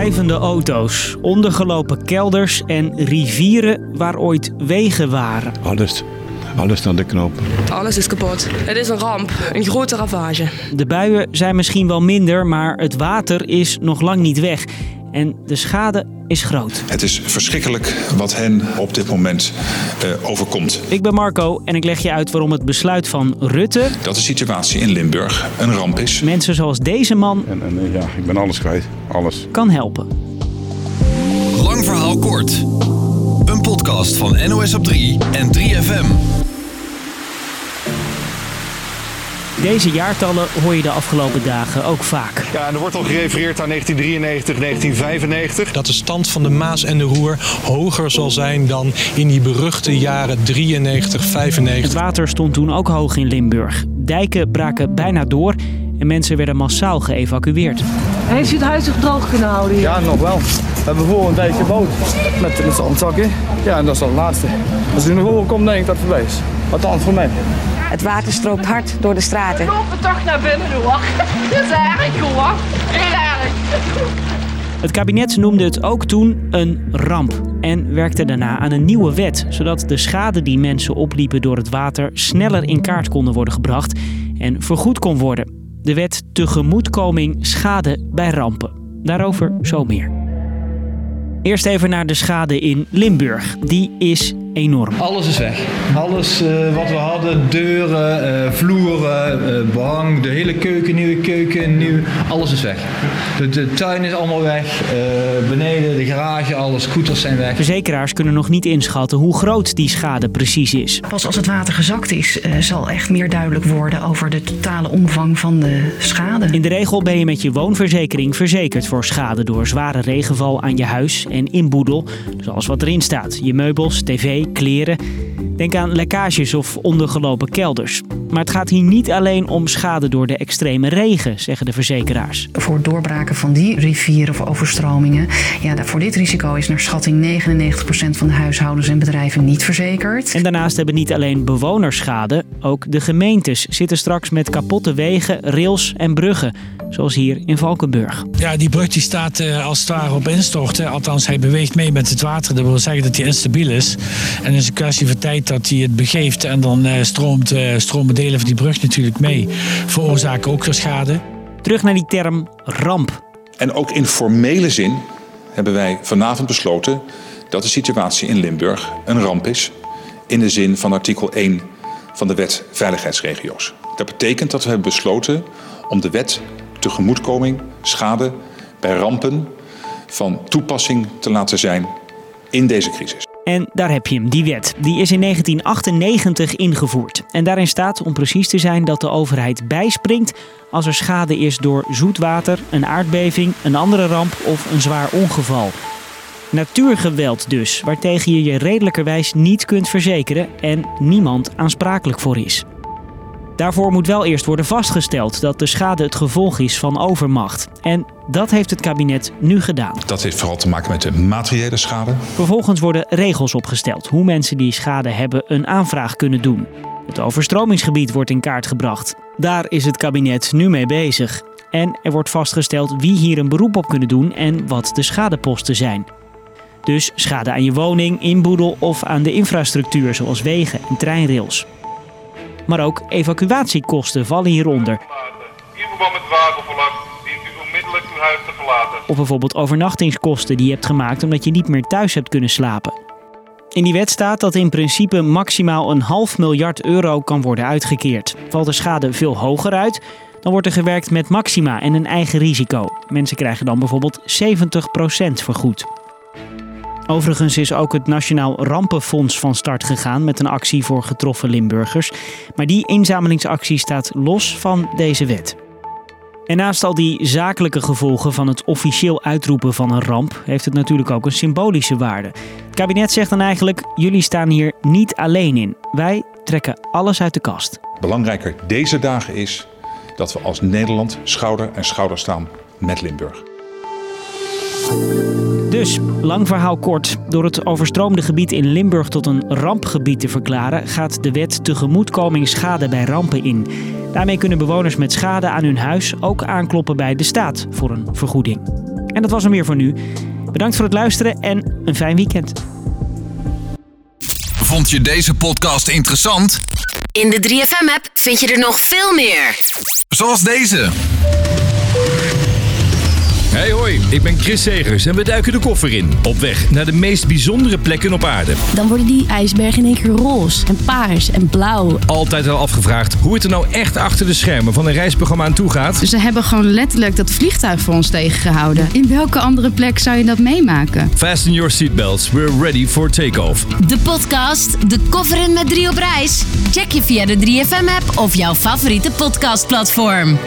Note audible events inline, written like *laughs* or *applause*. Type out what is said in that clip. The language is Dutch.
drijvende auto's, ondergelopen kelders en rivieren waar ooit wegen waren. Alles. Alles naar de knoop. Alles is kapot. Het is een ramp, een grote ravage. De buien zijn misschien wel minder, maar het water is nog lang niet weg. En de schade is groot. Het is verschrikkelijk wat hen op dit moment uh, overkomt. Ik ben Marco en ik leg je uit waarom het besluit van Rutte... Dat de situatie in Limburg een ramp is. Mensen zoals deze man... En, en ja, ik ben alles kwijt. Alles. Kan helpen. Lang verhaal kort. Een podcast van NOS op 3 en 3FM. Deze jaartallen hoor je de afgelopen dagen ook vaak. Ja, en er wordt al gerefereerd aan 1993, 1995. Dat de stand van de Maas en de Roer hoger zal zijn dan in die beruchte jaren 93, 95. Het water stond toen ook hoog in Limburg. Dijken braken bijna door en mensen werden massaal geëvacueerd. Heeft u het huis zich droog kunnen houden hier? Ja, nog wel. We hebben voor een dijk gebouwd met, met zandzakken. Ja, en dat is al het laatste. Als u nog overkomt, denk ik dat het voorbij is. Althans voor mij. Het water stroomt hard door de straten. We lopen toch naar binnen hoor. *laughs* Dat is erg hoor. Heel erg. Het kabinet noemde het ook toen een ramp en werkte daarna aan een nieuwe wet, zodat de schade die mensen opliepen door het water sneller in kaart konden worden gebracht en vergoed kon worden. De wet tegemoetkoming schade bij rampen. Daarover zo meer. Eerst even naar de schade in Limburg. Die is enorm. Alles is weg. Alles uh, wat we hadden, deuren, uh, vloeren, uh, behang, de hele keuken, nieuwe keuken, nieuw, alles is weg. De, de tuin is allemaal weg, beneden, de garage, alle scooters zijn weg. Verzekeraars kunnen nog niet inschatten hoe groot die schade precies is. Pas als het water gezakt is, zal echt meer duidelijk worden over de totale omvang van de schade. In de regel ben je met je woonverzekering verzekerd voor schade door zware regenval aan je huis en inboedel, zoals wat erin staat. Je meubels, tv, kleren. Denk aan lekkages of ondergelopen kelders. Maar het gaat hier niet alleen om schade door de extreme regen, zeggen de verzekeraars. Voor doorbraken van die rivieren of overstromingen, ja, voor dit risico is naar schatting 99% van de huishoudens en bedrijven niet verzekerd. En daarnaast hebben niet alleen bewoners schade, ook de gemeentes zitten straks met kapotte wegen, rails en bruggen, zoals hier in Valkenburg. Ja, die brug die staat uh, als het ware op instorten. Althans, hij beweegt mee met het water. Dat wil zeggen dat hij instabiel is. En het is een kwestie van tijd dat hij het begeeft. En dan uh, stroomt, uh, stromen delen van die brug natuurlijk mee. Veroorzaken ook weer schade. Terug naar die term ramp. En ook in formele zin hebben wij vanavond besloten dat de situatie in Limburg een ramp is. In de zin van artikel 1 van de wet veiligheidsregio's. Dat betekent dat we hebben besloten om de wet tegemoetkoming, schade bij rampen van toepassing te laten zijn in deze crisis. En daar heb je hem, die wet. Die is in 1998 ingevoerd. En daarin staat, om precies te zijn, dat de overheid bijspringt als er schade is door zoetwater, een aardbeving, een andere ramp of een zwaar ongeval. Natuurgeweld dus, waartegen je je redelijkerwijs niet kunt verzekeren en niemand aansprakelijk voor is. Daarvoor moet wel eerst worden vastgesteld dat de schade het gevolg is van overmacht. En dat heeft het kabinet nu gedaan. Dat heeft vooral te maken met de materiële schade. Vervolgens worden regels opgesteld hoe mensen die schade hebben een aanvraag kunnen doen. Het overstromingsgebied wordt in kaart gebracht. Daar is het kabinet nu mee bezig. En er wordt vastgesteld wie hier een beroep op kunnen doen en wat de schadeposten zijn. Dus schade aan je woning, inboedel of aan de infrastructuur zoals wegen en treinrails. Maar ook evacuatiekosten vallen hieronder. In verband met u onmiddellijk uw huis te verlaten. Of bijvoorbeeld overnachtingskosten die je hebt gemaakt omdat je niet meer thuis hebt kunnen slapen. In die wet staat dat in principe maximaal een half miljard euro kan worden uitgekeerd. Valt de schade veel hoger uit, dan wordt er gewerkt met maxima en een eigen risico. Mensen krijgen dan bijvoorbeeld 70% vergoed. Overigens is ook het Nationaal Rampenfonds van start gegaan met een actie voor getroffen Limburgers. Maar die inzamelingsactie staat los van deze wet. En naast al die zakelijke gevolgen van het officieel uitroepen van een ramp, heeft het natuurlijk ook een symbolische waarde. Het kabinet zegt dan eigenlijk: jullie staan hier niet alleen in. Wij trekken alles uit de kast. Belangrijker deze dagen is dat we als Nederland schouder en schouder staan met Limburg. Dus, lang verhaal kort. Door het overstroomde gebied in Limburg tot een rampgebied te verklaren, gaat de wet tegemoetkoming schade bij rampen in. Daarmee kunnen bewoners met schade aan hun huis ook aankloppen bij de staat voor een vergoeding. En dat was hem weer voor nu. Bedankt voor het luisteren en een fijn weekend. Vond je deze podcast interessant? In de 3FM-app vind je er nog veel meer. Zoals deze. Hoi, ik ben Chris Segers en we duiken de koffer in. Op weg naar de meest bijzondere plekken op aarde. Dan worden die ijsbergen in één keer roze en paars en blauw. Altijd al afgevraagd hoe het er nou echt achter de schermen van een reisprogramma aan toe gaat. Ze hebben gewoon letterlijk dat vliegtuig voor ons tegengehouden. In welke andere plek zou je dat meemaken? Fasten your seatbelts, we're ready for takeoff. De podcast De Koffer in met 3 op reis. Check je via de 3FM-app of jouw favoriete podcastplatform.